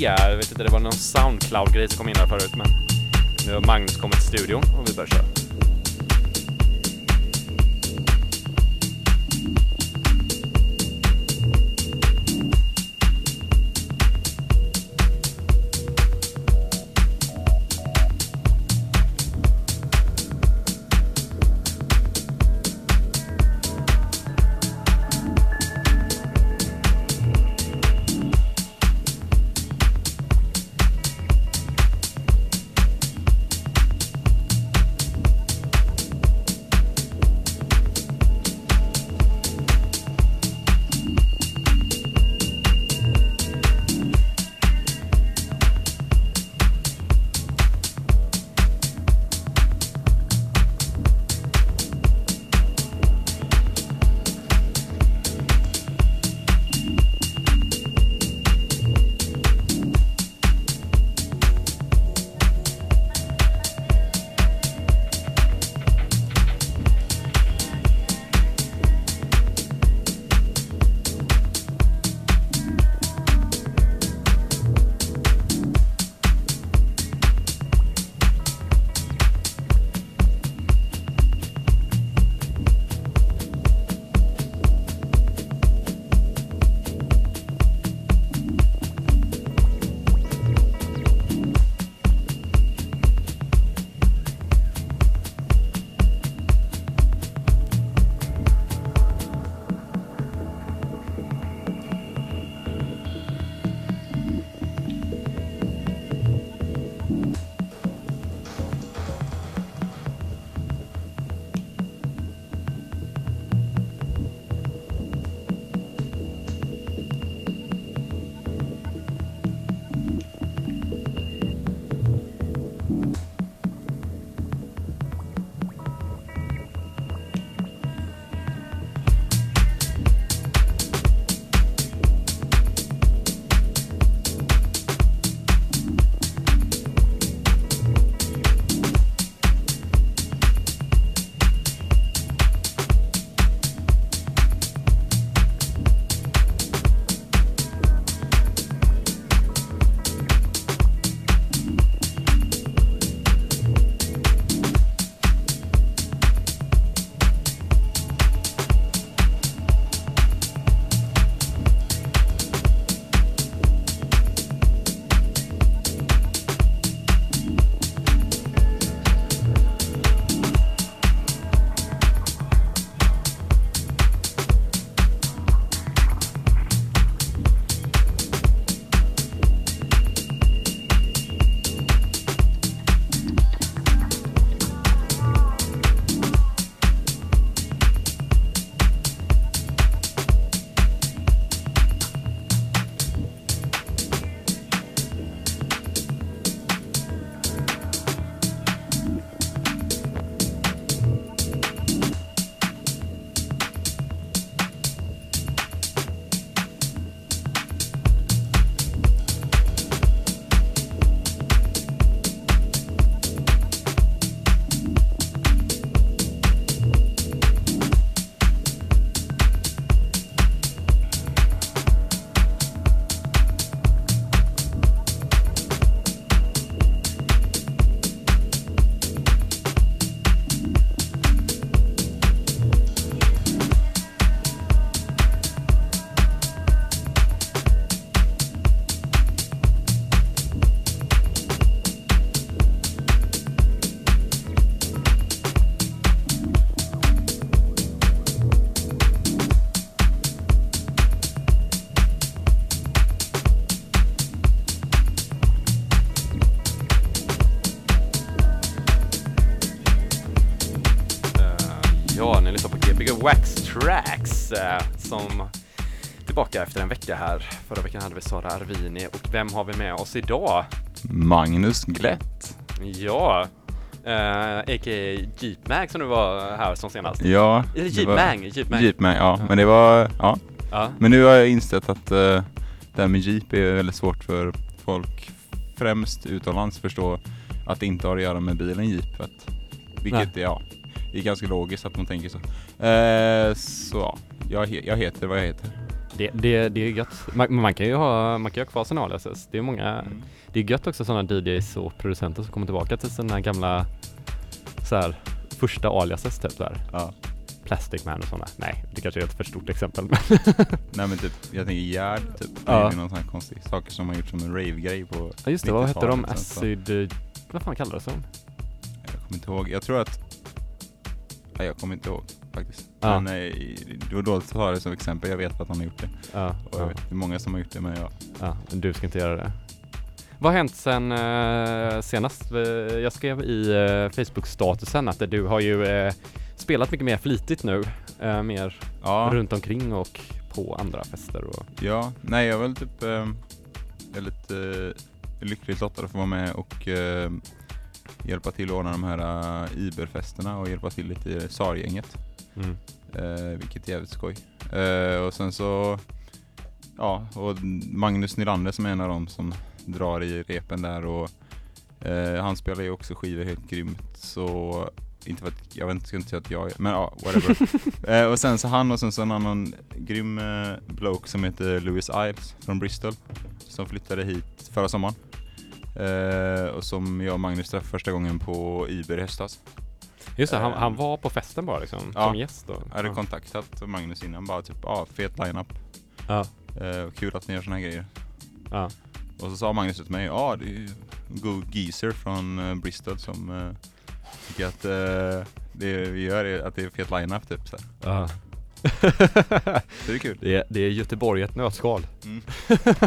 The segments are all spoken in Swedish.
Jag vet inte, det var någon Soundcloud-grej som kom in här förut, men nu har Magnus kommit till studion och vi börjar köra. Här. Förra veckan hade vi Sara Arvini och vem har vi med oss idag? Magnus Glätt. Ja, eh, a.k.a. Jeepmag som du var här som senast. Ja. Eller det var- Jeepmang, Jeepmang. Jeepmang, ja. Men det var, ja. Ja, Men nu har jag insett att uh, det här med Jeep är väldigt svårt för folk främst utomlands förstå att det inte har att göra med bilen Jeep. Att, vilket är, ja, är ganska logiskt att man tänker så. Eh, så ja, jag, he- jag heter vad jag heter. Det, det, det är gött. Man, man kan ju ha, man kan ju ha kvar sina aliases. Det är många, Mm. det är gött också sådana DJs och producenter som kommer tillbaka till sina gamla så här, första aliases typ där. Ja. Plastic Man och sådana. Nej, det kanske är ett för stort exempel. Men Nej men typ, jag tänker Gerd typ. Ja. Det är någon sån här konstig saker som man gjort som en rave-grej på ja, just det, vad hette de? 90-talet, så- Acid... Vad fan kallades de? Jag kommer inte ihåg. Jag tror att... Nej, jag kommer inte ihåg faktiskt. Ja. Men det var dåligt att ta det som exempel. Jag vet att han har gjort det. Ja, Och jag ja, vet, det är många som har gjort det, men jag... ja, du ska inte göra det. Vad har hänt sen eh, senast? Jag skrev i eh, Facebook-statusen att du har ju eh, spelat mycket mer flitigt nu. Eh, mer Ja, runt omkring och på andra fester och... ja. Nej, jag är väl typ... Eh, är lite eh, lyckligt lottad att få vara med och hjälpa till att ordna de här Iberfesterna och hjälpa till lite i SAR-gänget. Mm. Eh, vilket är jävligt skoj. Eh, och sen så, ja, och Magnus Nylander som är en av dem som drar i repen där och eh, han spelar ju också skivor helt grymt så inte för att, jag vet inte, inte säga att jag men ja, whatever. eh, och sen så han och sen så en annan grym eh, bloke som heter Louis Iles från Bristol som flyttade hit förra sommaren. Eh, och som jag och Magnus träffade första gången på Iber i höstas. Just det, han, han var på festen bara liksom, ja. som gäst då. Jag hade kontaktat Magnus innan bara typ, ja, ah, fet line-up. ja, Eh, kul att ni gör såna här grejer. ja. Och så sa Magnus till mig, ja det är god geezer från eh, Bristol som eh, tycker att eh, det vi gör är att det är fet line-up typ så, ja. det är kul. det, är, det är Göteborg i ett nötskal. Mm.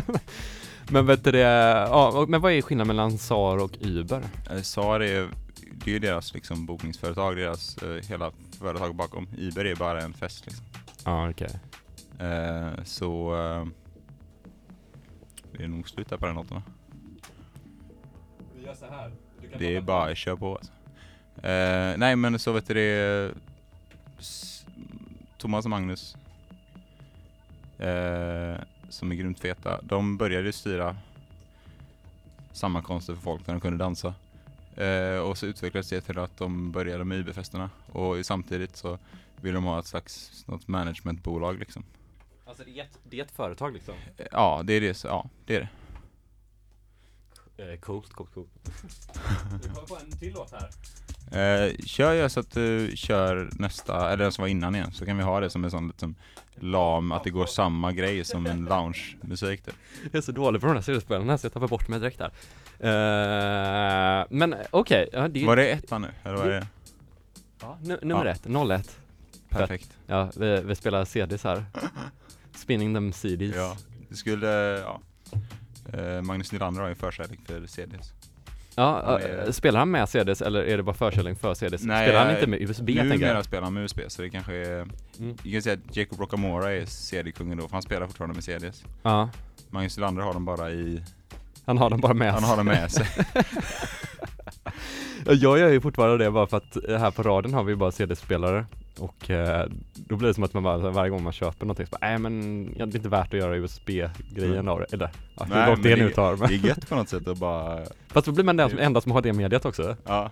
men vet du det, ja, men vad är skillnaden mellan SAR och Uber? Eh, SAR är, det är ju deras liksom bokningsföretag, deras eh, hela företag bakom. Iber är bara en fest liksom. Ja, okej. Eh, så eh, det är nog slut där på den låten. va? Vi gör så här. Det är bara kör på alltså. eh, Nej men så vet du det Thomas och Magnus eh, Som är grymt feta De började styra Sammankomster för folk där de kunde dansa eh, Och så utvecklades det till att de började med IB-festerna Och samtidigt så vill de ha ett slags något managementbolag liksom Alltså det är ett, det är ett företag liksom. eh, Ja det är det, så, ja det är det Eh, coolt, coolt, coolt. Vi har på en till låt här. Eh, kör jag så att du kör nästa, eller den som var innan igen, så kan vi ha det som en sån liksom lam, att det går samma grej som en lounge-musik typ. Jag är så dålig på de här CD-spelarna så jag tappar bort mig direkt där. Eh, men okej, ja, det Var det ettan nu? Eller var det? ja, nu, nummer Ja. ett, 01. Perfekt. Ja, vi, vi spelar CDs här. Spinning them CDs. Ja, det skulle, ja. Eh, Magnus Nylander har ju förkärlek för CDs. Ja, Han är- spelar han med CDs eller är det bara försäljning för CDs? Nej, spelar han inte med USB tänker Numera jag? spelar han med USB, så det kanske är, Mm. jag kan säga att Jacob Rockamora är CD-kungen då, för han spelar fortfarande med CDs. Ja, Magnus Nylander har dem bara i, han har dem bara med han sig. har dem med sig. Ja, Jag gör ju fortfarande det bara för att här på radion har vi bara CD-spelare och eh, då blir det som att man bara, varje gång man köper någonting så bara, nej men det är inte värt att göra USB-grejen Mm. av det, eller ja, hur långt det nu tar men. Det är gött på något sätt att bara, Fast då blir man den som, enda som har det mediet också. ja.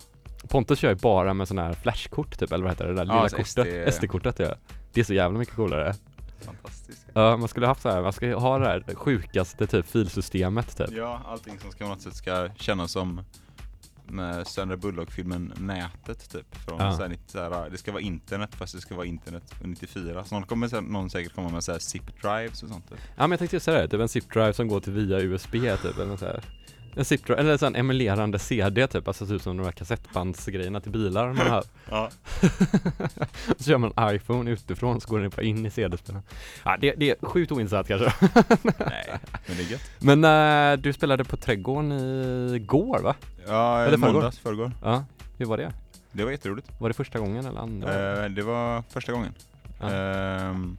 Pontus kör ju bara med sådana här flashkort typ, eller vad heter det, det där Ja, lilla alltså kortet, SD. SD-kortet ja. Det är så jävla mycket coolare. Fantastiskt. Ja, man skulle haft så här, man ska ha det här sjukaste typ filsystemet typ. Ja, allting som ska på något sätt ska kännas som med Sandra Bullock-filmen Nätet typ. Från Ja. så här, 90 så här, det ska vara internet fast det ska vara internet 94. Så någon kommer sen, någon säkert komma med så här zip drives och sånt. Typ. Ja men jag tänkte just säga det, typ en zip-drive som går till via USB typ, eller så här. En zip-drive, eller så en emulerande CD typ, alltså typ som de här kassettbandsgrejerna till bilar man har. Ja. så kör man en iPhone utifrån så går den bara in i CD-spelaren. Ja, det, det är sjukt oinsatt kanske. Nej, men det är gött. Men äh, du spelade på Trädgården igår va? Ja, Eller måndags, förrgår. Ja, hur var det? Det var jätteroligt. Var det första gången eller andra? Eh, det var första gången. Ja. Ehm,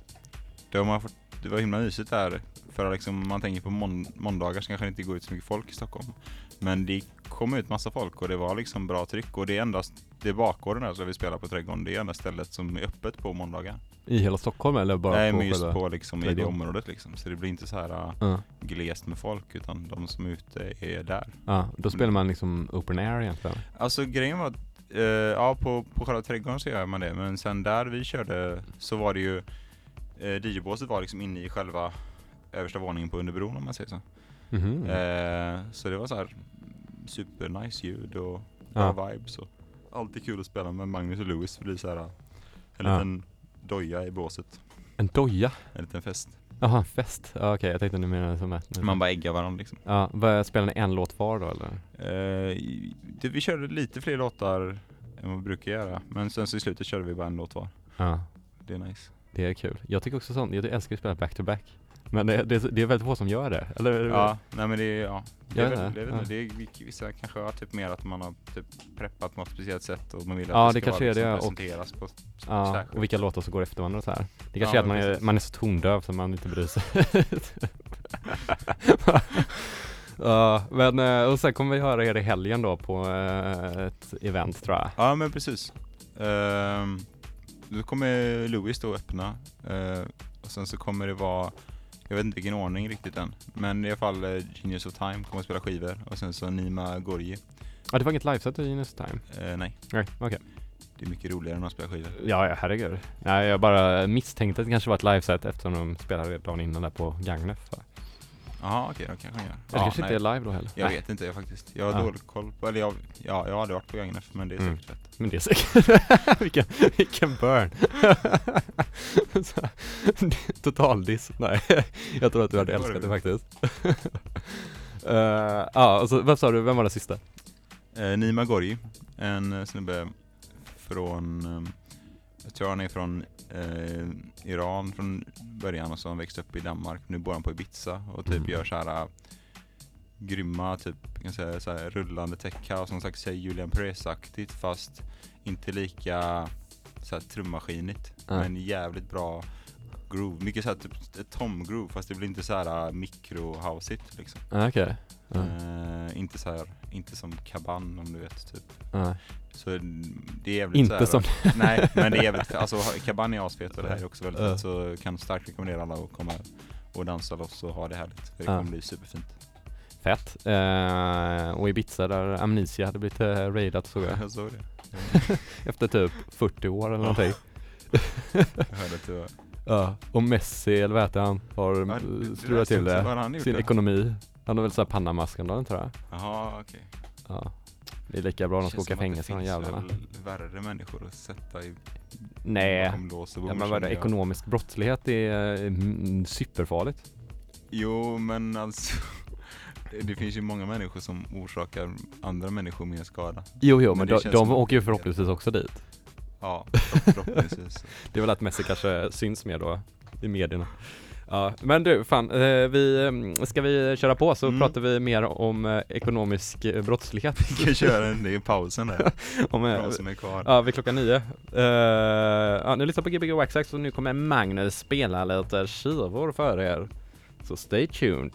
det, var det var himla mysigt där. För att liksom, man tänker på mån, måndagar så kanske det inte går ut så mycket folk i Stockholm. Men det kom ut massa folk och det var liksom bra tryck. Och det är endast, det bakgården där som vi spelar på Trädgården. Det är enda stället som är öppet på måndagar. I hela Stockholm eller bara Nej på men just på liksom i det området liksom. Så det blir inte så här uh, glest med folk utan de som är ute är där. ja, då spelar man liksom open air egentligen. Alltså grejen var att, eh, ja på, på själva trädgården så gör man det, men sen där vi körde så var det ju eh, DJ-båset var liksom inne i själva översta våningen på underbron om man säger så. Mhm. Eh, så det var så här supernice ljud och Ja. bra vibes och alltid kul att spela med Magnus och Lewis för det är så här en Ja. liten doja i båset. En doja? En liten fest. Jaha, en fest? Ja, Okej, jag tänkte nu menade som ett... Man bara äggar varandra liksom. Ja, spelar ni en låt var då eller? Eh, det, vi körde lite fler låtar än vad vi brukar göra. Men sen så i slutet körde vi bara en låt var. Ja, Det är nice. det är kul. Jag tycker också sånt, jag älskar att spela back-to-back. Men det, det, det är väldigt få som gör det, eller? Ja, nej men det är, ja. Det är, väl, det, är, väl- ja. det är vissa kanske har typ mer att man har typ preppat på något speciellt sätt och man vill att Ja, det det ska kanske vara är det, liksom och- presenteras på Ja, särskilt. och vilka låtar som går efter varandra och så här. Det kanske Ja, är att man är, man är så tondöv så man inte bryr sig. Ja, men eh, och sen kommer vi höra er i helgen då på eh, ett event tror jag. Ja men precis. Ehm, då kommer Louis då öppna eh, och sen så kommer det vara jag vet inte vilken ordning riktigt än. Men i alla fall eh, Genius of Time kommer att spela skivor och sen så Nima Gorgi. Ja, det var inget liveset i Genius Time? Eh, nej, Nej, okej. det är mycket roligare än att spela skivor. Ja, ja, herregud. Nej, jag bara misstänkte att det kanske var ett liveset eftersom de spelade dagen innan där på Gagnef. Jaha okej, då kanske han gör. Eller kanske nej, inte är live då heller. Jag Nej, vet inte jag faktiskt. Jag har Ja. dålig koll på, eller jag, ja, jag har aldrig varit på Gagnef men det är Mm. säkert rätt. Men det är säkert, vilken, vilken burn. Så, Totaldiss, nej. Jag tror att du hade älskat det faktiskt. Eh, Ja, och så, vad sa du, vem var det sista? Eh, Nima Gorgi, en eh, snubbe från, eh, jag tror han är från eh, Iran från början och så han växt upp i Danmark. Nu bor han på Ibiza och typ Mm. gör så här eh, grymma, typ, kan säga, så här, rullande tech house, som sagt säger Julian Perez-aktigt fast inte lika så här, trummaskinigt. Nej. Men jävligt bra groove. Mycket så här, typ tom-groove fast det blir inte så här eh, mikro-houseigt liksom. Ah, Okej. Ja, Eh, inte så här, inte som Kaban om du vet typ. ja. Så det är jävligt Inte här, som, Nej, men det är jävligt, alltså Kaban är asfet och det här är också väldigt Ja. fett så kan starkt rekommendera alla att komma och dansa loss och ha det härligt. För det kommer bli superfint. fett. Eh, och Ibiza där Amnesia hade blivit uh, raidat såg jag. Jag såg det. Efter typ 40 år eller någonting. Jag hörde att det var... Ja, och Messi, eller vad heter han, har Ja, det- det strulat till det. Sin då? ekonomi. Han har väl såhär Panama-skandalen tror jag. Jaha, okej. Ja. Det är lika bra de ska åka att fängelse de Det jävlarna. finns väl värre människor att sätta i Nej. bakom lås och bom, Ja, men vad är det? känner jag. Ekonomisk brottslighet är eh, mm, superfarligt. Jo, men alltså det, det finns ju många människor som orsakar andra människor mer skada. Jo, jo, Men men, det de, känns de som åker ju förhoppningsvis också dit. Ja, förhoppningsvis. Det är väl att Messi kanske syns mer då i medierna. Ja, men du, fan, eh, vi, eh, ska vi köra på så Mm. pratar vi mer om eh, ekonomisk brottslighet. Vi kan köra en, det i pausen där. om, eh, som är kvar. Ja, vid klockan nio. Uh, ja, ni lyssnar på Gbg Waxax och nu kommer Magnus spela lite skivor för er. Så stay tuned.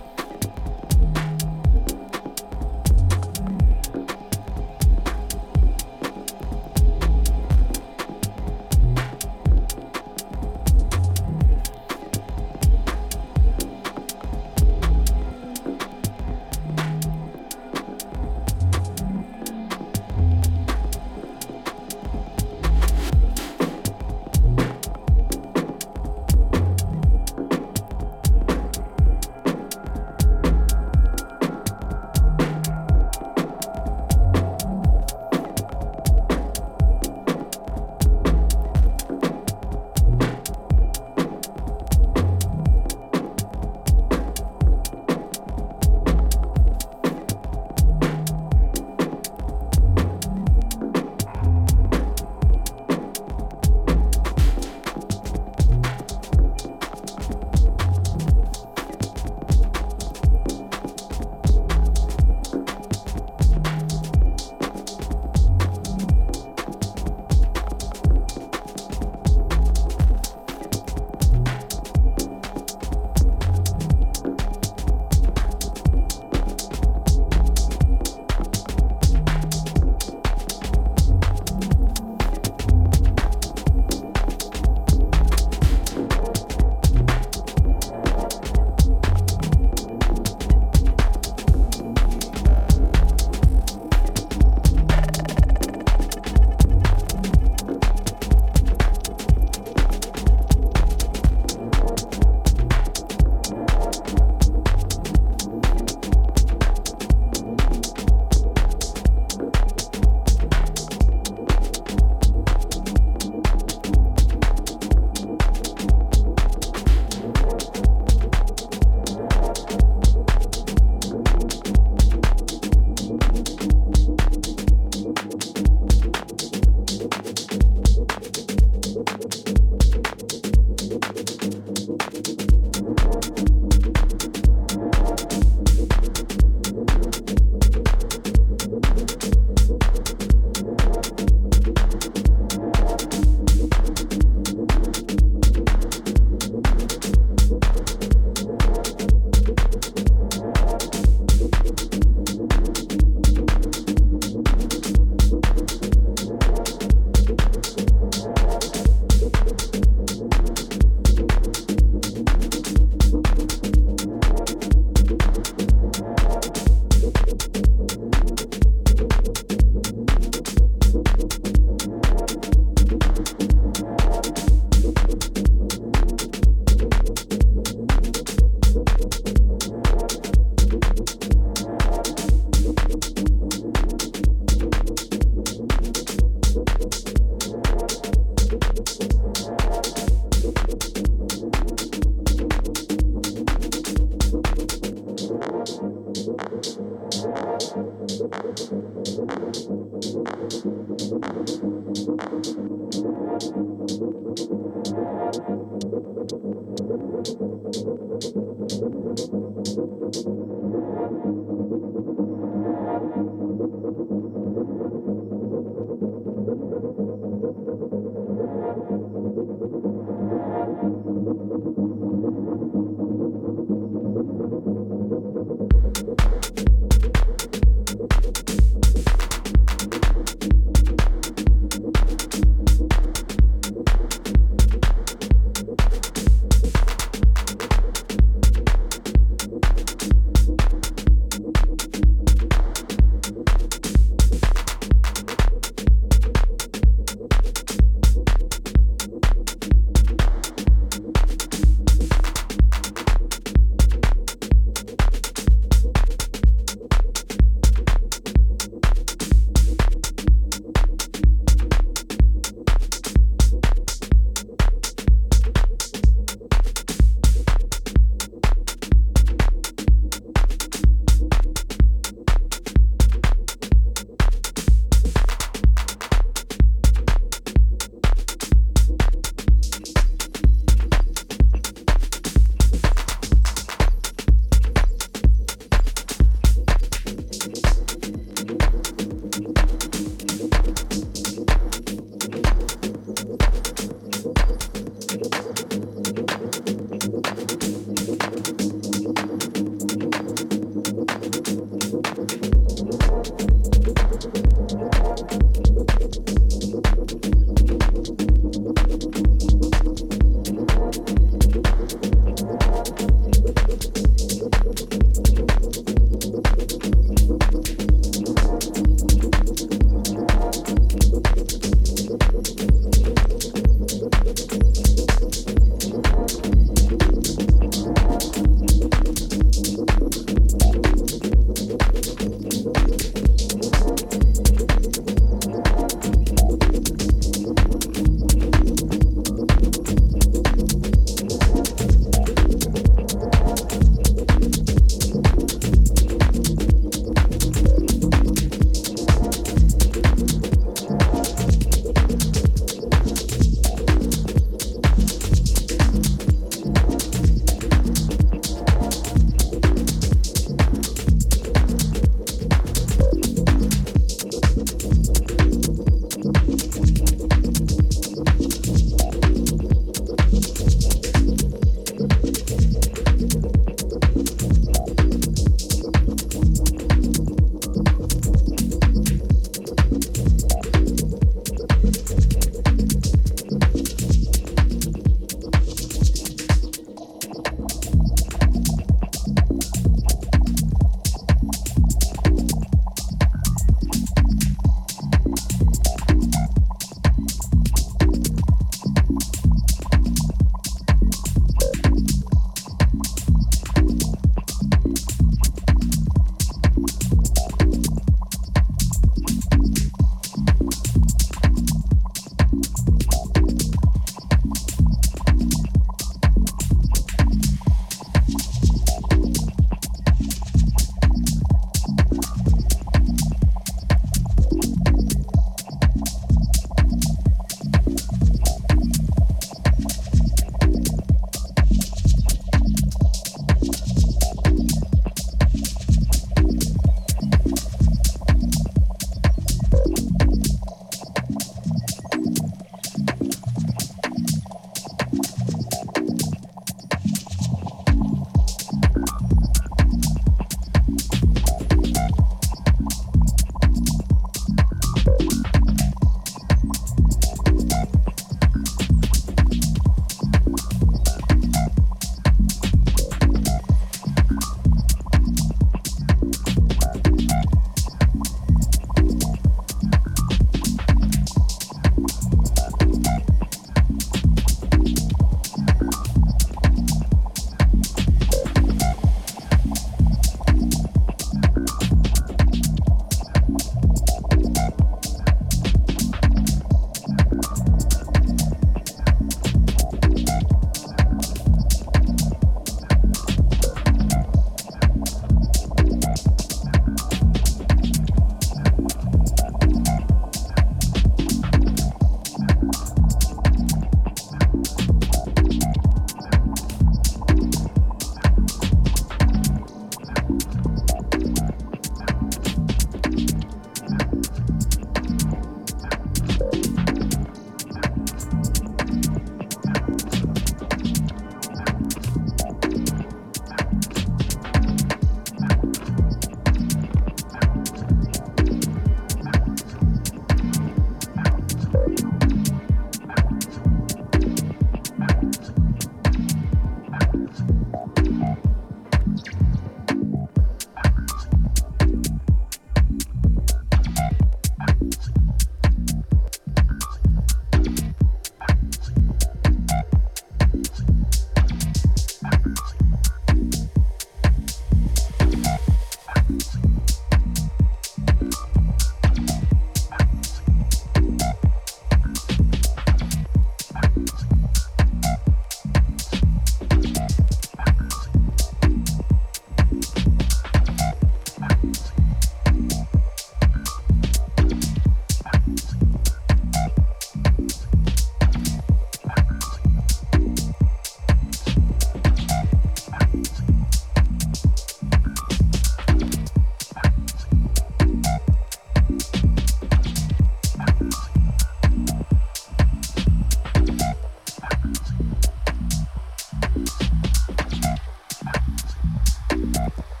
Yeah.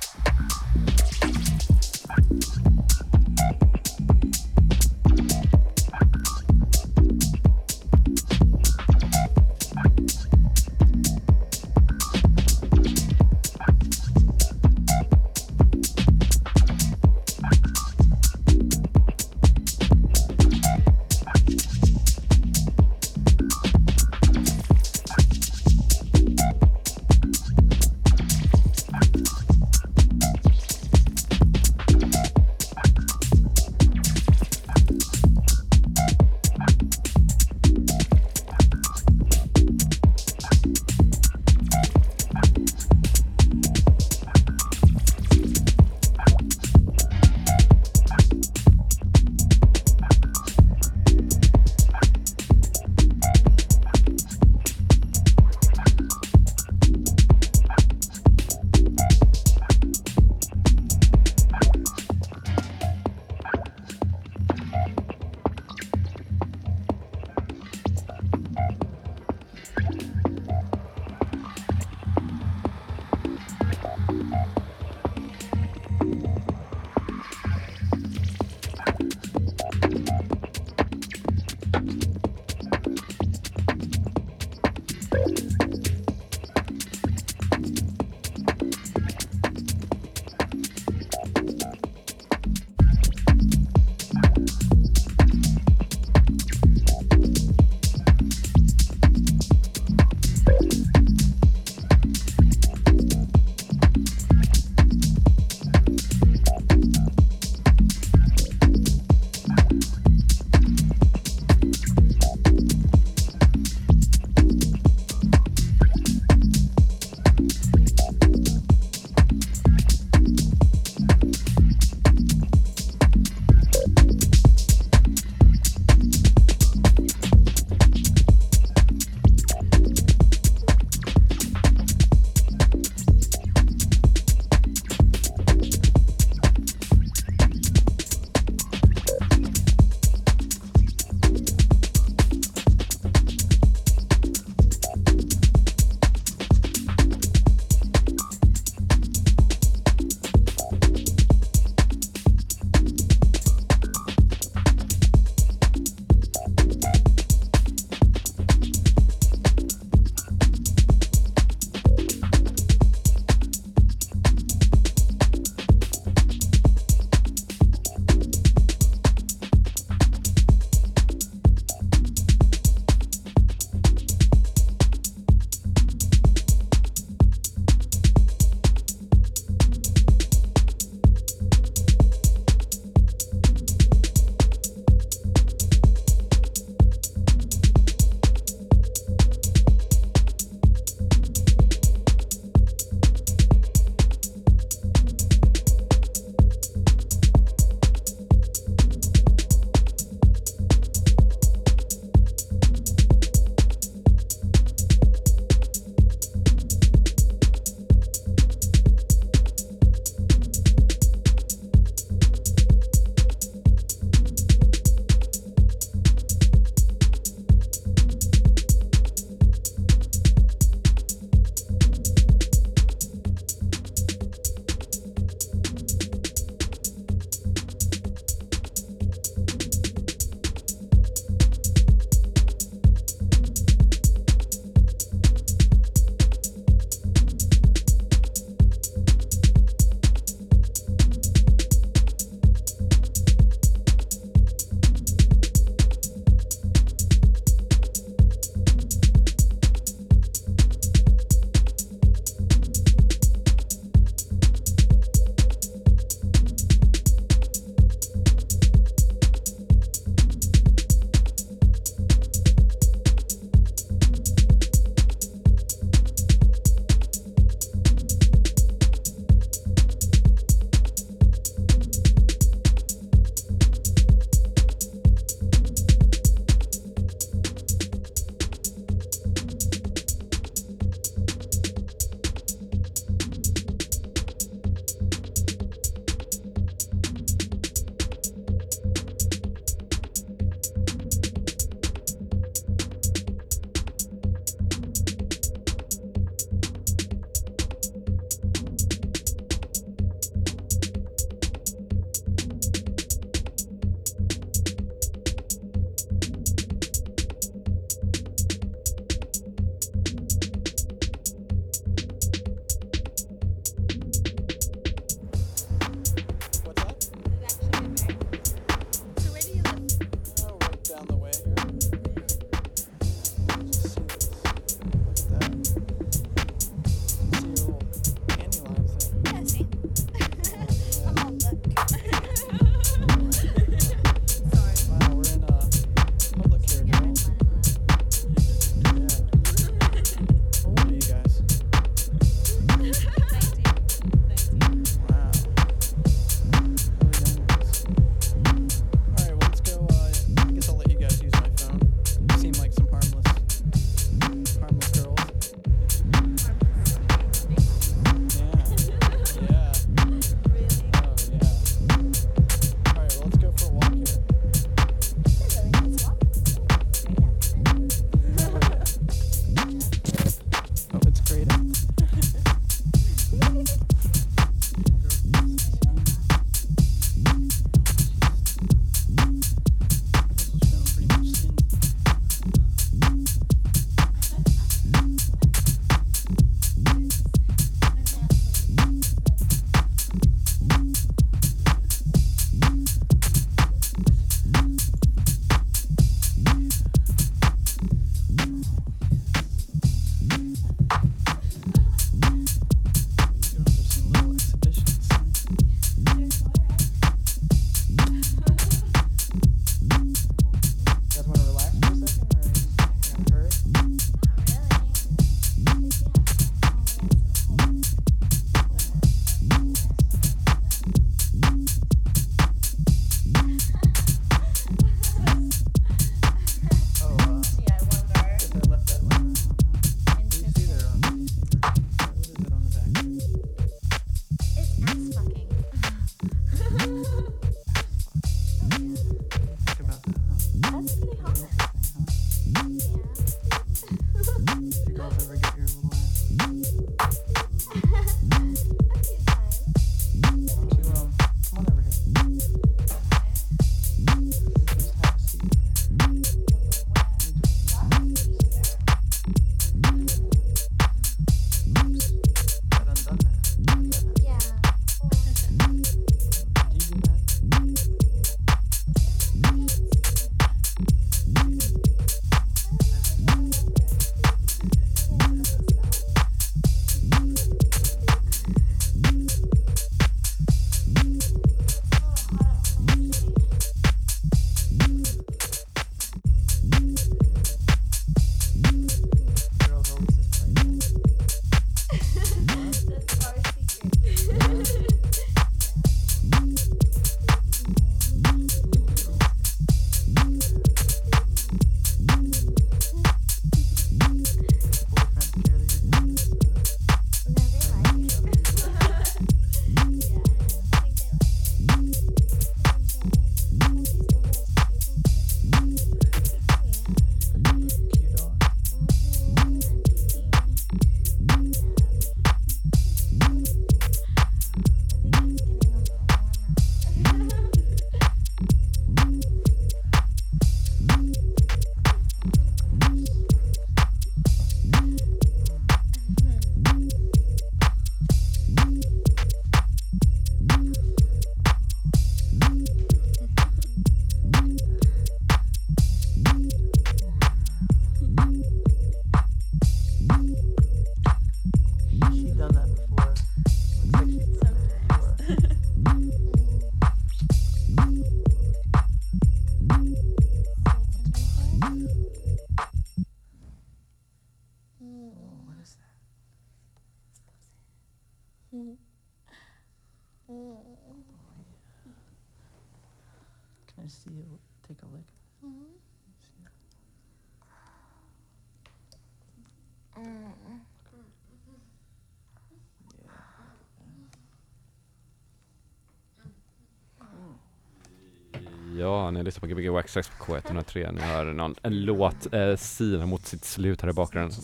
Ja, ni lyssnar på Gbg Waxtrax på K103. Ni hör någon, en låt eh, sina mot sitt slut här i bakgrunden.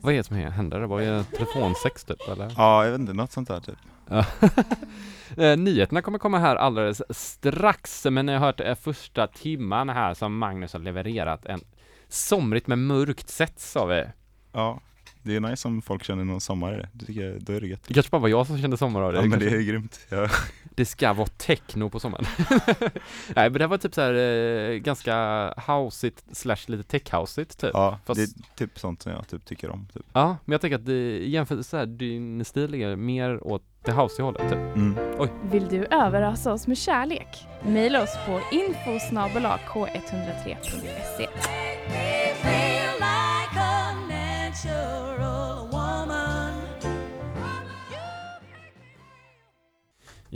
Vad är det som händer? Det var ju telefonsex typ eller? Ja, jag vet inte, något sånt där typ. Eh, Nyheterna kommer komma här alldeles strax, men ni har hört eh, första timman här som Magnus har levererat en somrigt med mörkt sätt sa vi. Ja, det är nice om folk känner någon sommar i det. Det tycker jag, då är det gött. Det kanske bara var jag som kände sommar av det. Ja, men det är grymt. Ja. det ska vara techno på sommaren. Nej, men det här var typ så här eh, ganska houseigt slash lite tech-houseigt typ. ja, Fast- det är typ sånt som jag typ tycker om. Typ. Ja, men jag tänker att det, jämfört så här, din stil är mer åt det housey hållet typ. Mm. Vill du överrasa oss med kärlek? Maila oss på info k103.se.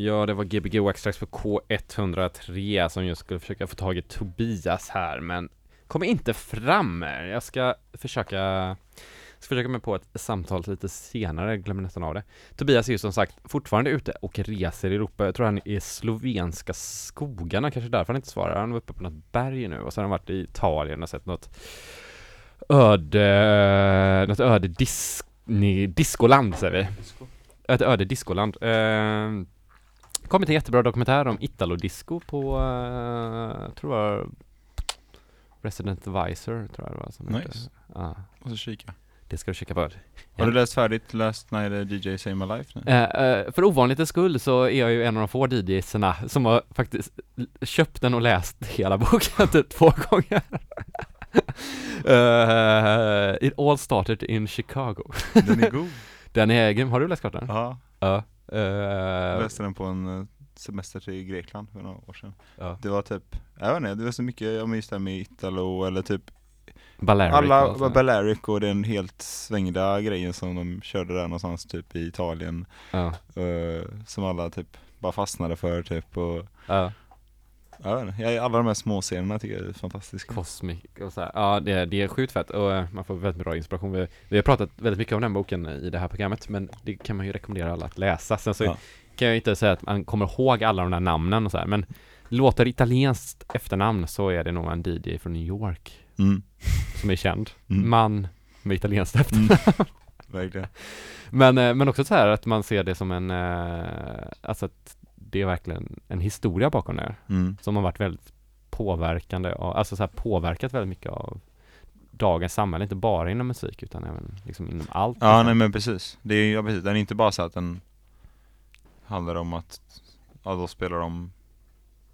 Ja, det var Gbg Waxtrax på K103 som just skulle försöka få tag i Tobias här, men kommer inte fram. Jag ska försöka ska försöka mig på ett samtal lite senare, glömmer nästan av det. Tobias är ju som sagt fortfarande ute och reser i Europa. Jag tror han är i slovenska skogarna, kanske därför han inte svarar. Han var uppe på något berg nu och så har han varit i Italien och sett något öde, något öde dis, ni, diskoland säger vi. Ett öde diskoland. Eh, kommit en jättebra dokumentär om Italo-disco på, jag tror var Resident Advisor, tror jag det var som Nice. hette. Ja, Och så kika. det ska du checka på. Har du läst färdigt Last Night DJ Save My Life nu? Eh, eh, för ovanlighetens skull så är jag ju en av de få DJsarna som har faktiskt köpt den och läst hela boken typ två gånger. Eh, it all started in Chicago. Den är god. Den är grym. Har du läst klart den? Ja, Ja. jag Uh, läste den på en eh, semester till Grekland för några år sedan. ja. Det var typ, jag vet inte, det var så mycket, jag minns det här med Italo eller typ Balearic alla sådär. Balearic och den helt svängda grejen som de körde där någonstans typ i Italien. Ja. eh, som alla typ bara fastnade för typ och Ja. Jag vet inte, alla de här små scenerna tycker jag är fantastiska. Cosmic och så här. Ja, det, det är sjukt fett och eh, man får väldigt bra inspiration. Vi, vi har pratat väldigt mycket om den boken i det här programmet, men det kan man ju rekommendera alla att läsa. Sen så Ja. kan jag inte säga att man kommer ihåg alla de där namnen och så här, men låter italienskt efternamn så är det nog en DJ från New York Mm. som är känd. Mm. Man med italienskt efternamn. Mm. Verkligen. Men, eh, men också så här att man ser det som en, eh, alltså att det är verkligen en historia bakom det. Mm. som har varit väldigt påverkande, av, alltså så här påverkat väldigt mycket av dagens samhälle, inte bara inom musik utan även liksom inom allt. Ja nej men precis, det är, ja, precis. den är inte bara så att den handlar om att, ja då spelar de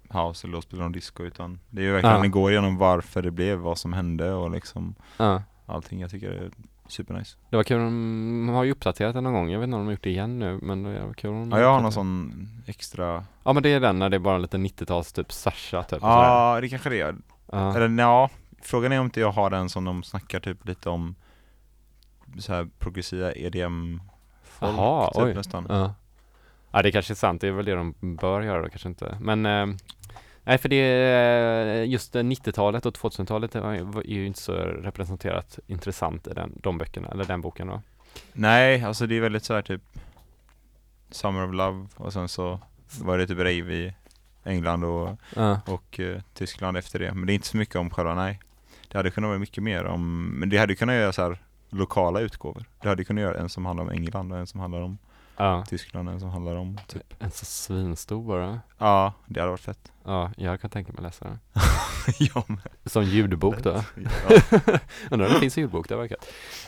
house eller då spelar de disco utan det är ju verkligen, Ja. den går igenom varför det blev, vad som hände och liksom ja. allting. Jag tycker det är supernice. Det var kul, de har ju uppdaterat den någon gång, jag vet inte om de har gjort det igen nu, men det var kul om de Ja jag har någon sån extra, Ja men det är den när det är bara lite 90-tals typ Sasha typ. ja det kanske det är. ja. Eller ja, frågan är om inte jag har den som de snackar typ lite om så här progressiva EDM folk Jaha, typ oj. nästan. Ja. ja, det kanske är sant. Det är väl det de bör göra då, kanske inte. Men eh, nej, för det är just eh, 90-talet och 2000-talet är ju inte så representerat intressant i den, de böckerna, eller den boken då. Nej, alltså det är väldigt så här typ Summer of Love och sen så var det typ rave i England och, Ja, och eh, Tyskland efter det. Men det är inte så mycket om själva, nej. Det hade kunnat vara mycket mer om, men det hade kunnat göra så här lokala utgåvor. Det hade kunnat göra en som handlar om England och en som handlar om ja. Tyskland som handlar om typ En så svinstor bara. Ja, det hade varit fett. Ja, jag kan tänka mig läsa den. ja, men. Som ljudbok då. Ja. Undrar om det finns en ljudbok, det verkar.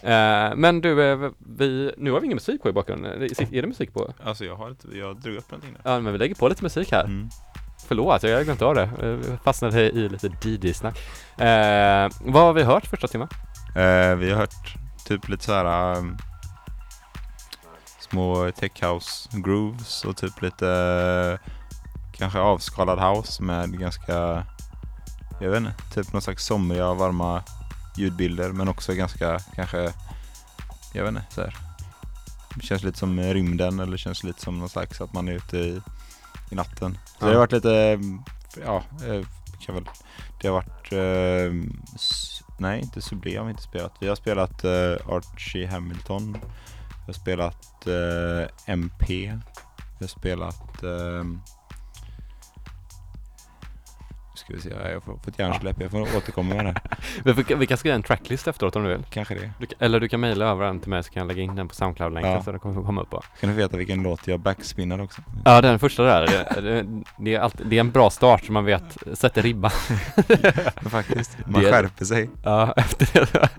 Eh, men du, eh, vi, nu har vi ingen musik på i bakgrunden. Är det musik på? Alltså jag har inte, jag drog upp någonting där. Ja, men vi lägger på lite musik här. Mm. Förlåt, jag har glömt av det. Jag fastnade i lite DJ-snack. Eh, vad har vi hört första timmen? Eh, vi har hört typ lite så här um, små tech house grooves och typ lite eh, kanske avskalad house med ganska, jag vet inte, typ någon slags somriga varma ljudbilder men också ganska kanske, jag vet inte, så här känns lite som rymden eller känns lite som någon slags att man är ute i, i natten. Så Ja. det har varit lite, ja, eh, kan väl, det har varit, eh, nej inte Sublé har vi inte spelat. Vi har spelat eh, Archie Hamilton, jag har spelat eh, MP, Jag har spelat eh, Ska vi se, jag har fått hjärnsläpp, jag får återkomma med det. Vi, vi, kan- vi kan skriva en tracklist efteråt om du vill. Kanske det. Du, eller du kan mejla över den till mig så kan jag lägga in den på Soundcloud-länken Ja. så den kommer komma upp på. Kan du veta vilken låt jag backspinnar också? Ja, den första där. Det, det, det, är alltid, det är en bra start så man vet, sätter ribban. Men faktiskt, man Det- skärper sig. Ja, efter det.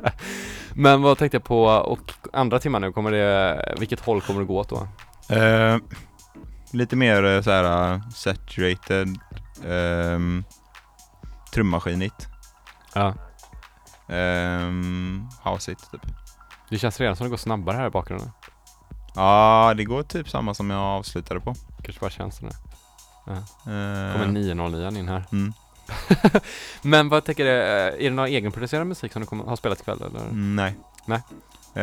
Men vad tänkte jag på, och andra timmar nu, kommer det, vilket håll kommer det gå åt då? Eh, lite mer eh, så här uh, saturated, um, trummaskinigt, Ja. um, houseigt typ. Det känns redan som det går snabbare här i bakgrunden. Ja, det går typ samma som jag avslutade på. Kanske bara känns det nu. Eh, Kommer 909 in här. mm, Men vad tänker du, är det någon egenproducerad musik som du kommer, har spelat ikväll eller? mm, nej. Nej.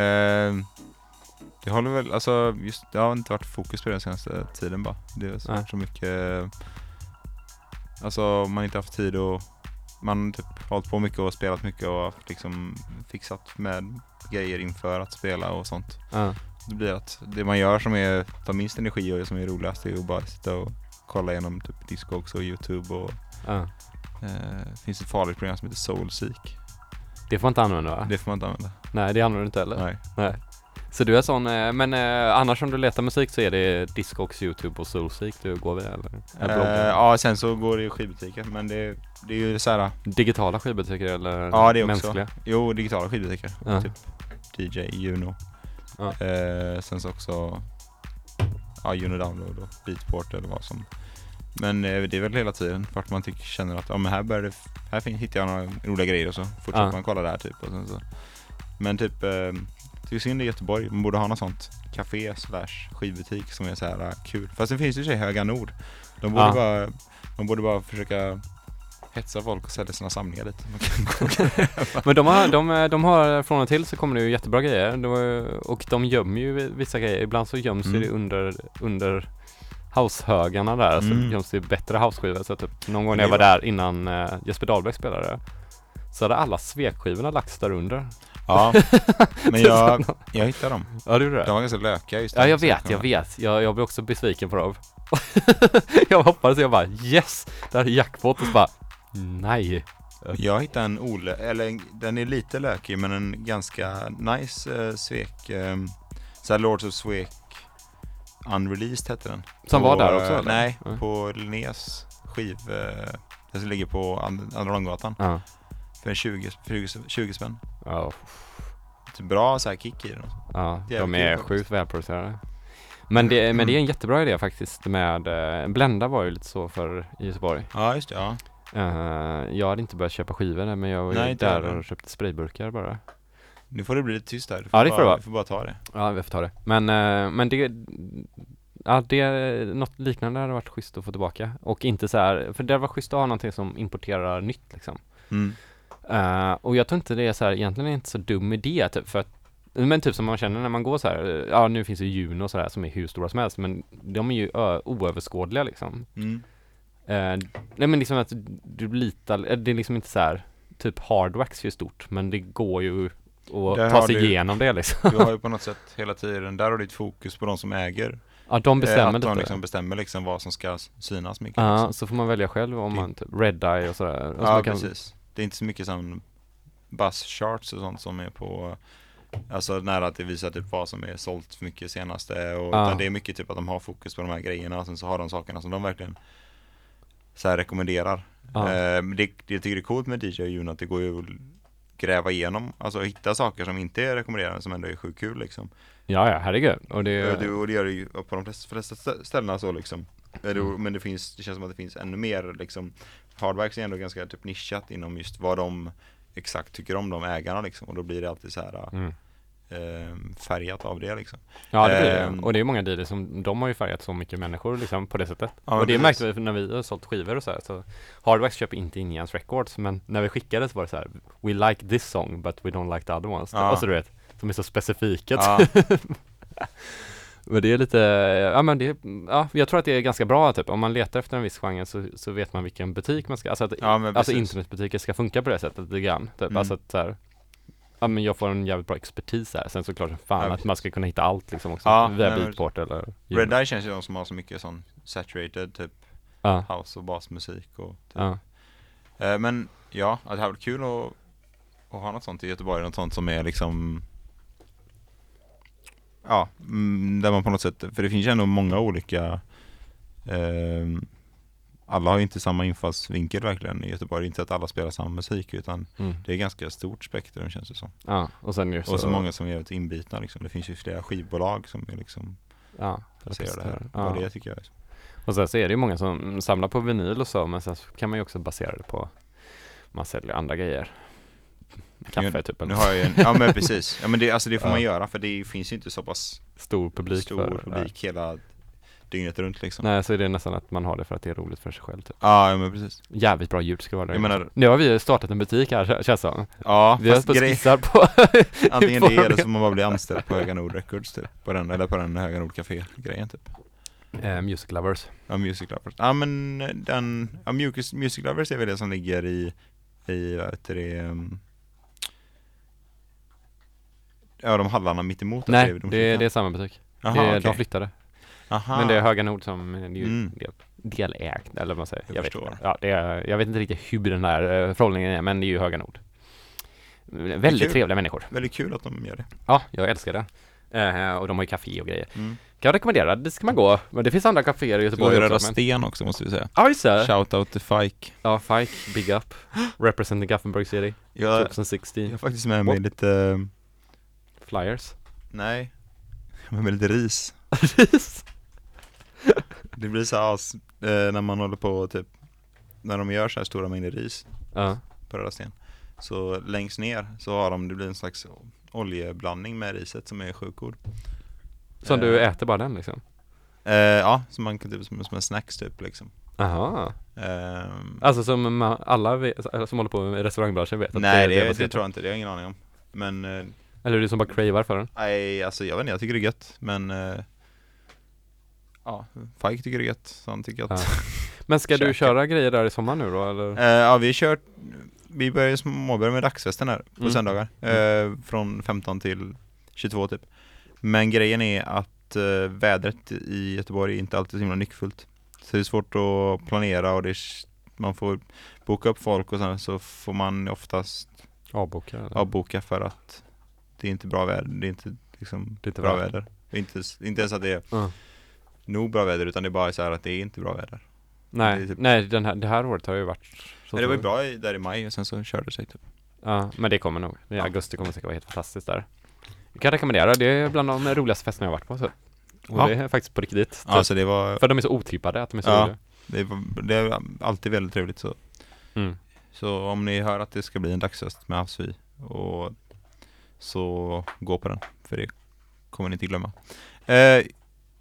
Eh, det håller väl, alltså just, det har inte varit fokus på det den senaste tiden bara. Det har varit så mycket, alltså man inte haft tid och man typ hållit på mycket och spelat mycket och liksom fixat med grejer inför att spela och sånt. Ja. Det blir att det man gör som är, tar minst energi och som är roligast är att bara sitta och kolla igenom typ Discogs och Youtube och Ja. eh, finns ett farligt program som heter Soulseek. Det får man inte använda va? Det får man inte använda. Nej, det använder du inte heller? Nej. Nej. Så du är sån, eh, men eh, annars om du letar musik så är det Discogs, Youtube och Soulseek du går via eller? Eh, ja, sen så går det ju skivbutiker men det, det är ju så här. Digitala skivbutiker eller Ja, det också. mänskliga? Jo, digitala skivbutiker. Ja. Typ DJ, Juno. Ja. Eh, sen så också ja, Juno Download och Beatport eller vad som. Men eh, det är väl hela tiden vart man tycker, känner att ja, men här, börjar det, här hittar jag några roliga grejer och så fortsätter Ja. man kolla där typ. Och sen så. Men typ, eh, tycker synd i Göteborg, man borde ha något sånt café slash skivbutik som är så här eh, kul. Fast det finns ju i sig Höga Nord. De borde Ja. bara, man borde bara försöka hetsa folk och sälja sina samlingar gå Men de har, de, de har från och till så kommer det ju jättebra grejer det ju- och de gömmer ju vissa grejer. Ibland så göms Mm. det under, under househögarna där, så Mm. göms det bättre houseskivor. Så typ någon gång när Det jag var där innan uh, Jesper Dahlberg spelade så hade alla svekskivorna lagts där under. Ja, men jag, jag hittade dem. Ja, du gjorde De det? var ganska lökiga just Ja, de jag vet, jag vet. Jag, jag blev också besviken på dem. jag hoppades, jag bara yes! Det här är jackpot och så bara nej. Jag hittade en Ole, eller en- den är lite lökig men en ganska nice eh, svek. Eh, såhär Lords of Svek Unreleased hette den. Som På, var där också eh, eller? Nej, Ja. på Linnés skiv. Eh, den som ligger på And- Andra Långgatan. Ja. För 20, 20, 20 spänn. Ja, Lite bra så här kick i den. Ja, de Jävligt är kul faktiskt. sjukt välproducerade. Men det, men det är en jättebra idé faktiskt med, eh, Blenda var ju lite så för i Göteborg. Ja, just det. Ja. Eh, jag hade inte börjat köpa skivor där, men jag var ju Nej, inte där heller. och köpte sprayburkar bara. Nu får det bli lite tyst där. Du Ja, det får bara, det vara. Du får bara ta det. Ja, vi får ta det. Men, eh, men det, ja det, något liknande hade varit schysst att få tillbaka. Och inte så här, för det var schysst att ha någonting som importerar nytt liksom. Mm. Eh, och jag tror inte det är så här, egentligen är det inte så dum idé typ för att men typ som man känner när man går så här, ja nu finns det Juno och så här som är hur stora som helst men de är ju oöverskådliga liksom. Mm. Eh, nej men liksom att du litar, eh, det är liksom inte så här, typ Hardwax är ju stort men det går ju att Där ta sig du- igenom det liksom. Du har ju på något sätt hela tiden, där har du ditt fokus på de som äger. Ja de bestämmer att de lite. liksom bestämmer liksom vad som ska synas mycket. Ja, liksom. så får man välja själv om man typ Red Eye och sådär. Och så Ja, kan, precis. Det är inte så mycket som buzz charts och sånt som är på Alltså nära att det visar typ vad som är sålt för mycket senaste och utan det är mycket typ att de har fokus på de här grejerna och sen så har de sakerna som de verkligen så här rekommenderar. Ja. Eh, det, det jag tycker det är coolt med DJ och Juno att det går ju att gräva igenom, alltså hitta saker som inte är rekommenderade som ändå är sjukt kul liksom. Ja, ja, herregud. Och det, Eh, det, och det gör det ju på de flesta, flesta stä- ställena så liksom. Mm. Men det finns, det känns som att det finns ännu mer liksom Hardwax är ändå ganska typ nischat inom just vad de exakt tycker om de ägarna liksom och då blir det alltid så här mm. eh, färgat av det liksom. Ja det blir det. Ehm. Och det är många dealer som, de har ju färgat så mycket människor liksom på det sättet. Ja, och det precis. märkte vi när vi har sålt skivor och så här. Så Hardwax köper inte Indians Records men när vi skickade så var det så här We like this song but we don't like the other ones. Ja. Och så du vet, de är så specifika. Ja. Men det är lite, ja men det, ja jag tror att det är ganska bra typ, om man letar efter en viss genre så, så vet man vilken butik man ska, alltså att Ja, Alltså internetbutiker ska funka på det sättet lite grann, typ. Mm. Alltså att så här, Ja men jag får en jävligt bra expertis här, sen såklart som fan Ja, att man ska kunna hitta allt liksom också, Ja, via Beatport eller Red Eye känns ju de som har så mycket sån saturated typ Ja, house och basmusik och typ. ja, Eh, Men ja, det hade varit kul att, att ha något sånt i Göteborg, något sånt som är liksom Ja, mm, där man på något sätt, för det finns ju ändå många olika ehm, Alla har ju inte samma infallsvinkel verkligen i Göteborg, inte att alla spelar samma musik utan mm. det är ganska stort spektrum känns det som. Ja, och sen ju så, Och så många som är jävligt inbitna liksom, det finns ju flera skivbolag som är liksom ja, baserade här, ja. bara det tycker jag är Och sen så är det ju många som samlar på vinyl och så, men sen så kan man ju också basera det på man säljer andra grejer Kaffe typ, Nu har jag ju en, ja men precis, ja men det, alltså det får Ja. man göra för det finns ju inte så pass stor publik stor för publik hela dygnet runt liksom Nej, så är det nästan att man har det för att det är roligt för sig själv typ. Ja, ja men precis Jävligt bra ljud ska det vara inne. menar- Nu har vi startat en butik här kä- känns som. Ja, Vi har fast på grej, skissar på antingen det eller så man bara blir anställd på Höga Nord Records typ På den, eller på den Höga Nord Café grejen typ eh, Music Lovers. Ja, Music Lovers Ja men den, ja Music, Music Lovers är väl det som ligger i, i vad heter det um, Ja de hallarna mitt emot Nej, det, domkyrkan. det är samma butik. Jaha, det, okej. De flyttade. Aha. Men det är Höga Nord som är ju Mm. del, delägt, eller vad man säger. Jag vet förstår. inte. Ja, det är, jag vet inte riktigt hur den här uh, förhållningen är, men det är ju Höga Nord. Väldigt kul. trevliga människor. Väldigt kul att de gör det Ja, jag älskar det. Eh, och de har ju café och grejer. mm. Kan jag rekommendera, det ska man gå. Men det finns andra kaféer i Det Göteborg Röda också. Men... Sten också måste vi säga Ja, just det. Shoutout till Fike Ja, Fike, Big Up. Representing Gothenburg City. jag, 2016. jag har faktiskt med mig What? lite, Flyers. nej har med lite ris Det blir så as, eh, när man håller på typ När de gör så här stora mängder ris ja. på Röda Sten Så längst ner så har de, det blir en slags oljeblandning med riset som är sjukt god Som Eh, du äter bara den liksom? eh, Ja, som man kan typ som, som en snacks typ liksom Aha. Ehm, Alltså som alla vet, eller som håller på med restaurangbranschen vet att Nej det, det, baserat tror jag inte, det har jag ingen aning om Men eh. Eller är det som bara cravar för den? Nej, alltså jag vet inte, jag tycker det är gött men eh, Ja, Fike tycker det är gött, så han tycker att Ja. Men ska du Käka. köra grejer där i sommar nu då eller? Eh, Ja, vi har kört Vi börjar småbörja med dagsfesten här på Mm. söndagar eh, Från 15 till 22 typ Men grejen är att eh, vädret i Göteborg är inte alltid så himla nyckfullt Så det är svårt att planera och det är, man får boka upp folk och sen så får man oftast Avboka eller? avboka för att det är inte bra väder, det är inte liksom Det är inte bra väder är inte, inte ens att det är Ja. nog bra väder utan det är bara så här att det är inte bra väder Nej, är typ- nej den här, det här året har ju varit så Men det var ju bra i, där i maj och sen så körde det sig typ Ja, men det kommer nog. I augusti kommer det säkert vara helt fantastiskt där. Jag kan rekommendera, det är bland de roligaste festerna jag varit på så. Och Ja. det är faktiskt på riktigt. Ja så det var, För de är så otippade att de är så Ja. roliga. det var, det är alltid väldigt trevligt så Mm. Så om ni hör att det ska bli en dagsfest med havsvi och så gå på den, för det kommer ni inte glömma. Eh,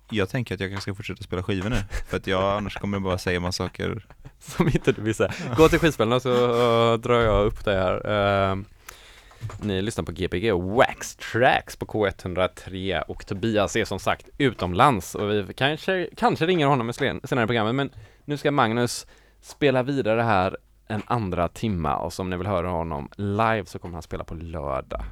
jag tänker att jag kanske ska fortsätta spela skivor nu, för att jag annars kommer jag bara säga massa saker. Som inte du vill säga. Gå till skivspelarna så uh, drar jag upp det här. Ehm, ni lyssnar på GPG Wax Tracks på K103 och Tobias är som sagt utomlands och vi kanske, kanske ringer honom senare i programmet men nu ska Magnus spela vidare här en andra timma och som ni vill höra honom live så kommer han spela på lördag.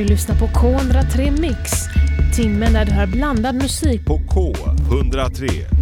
Du lyssnar på K103 Mix. Timmen där du hör blandad musik. På K103.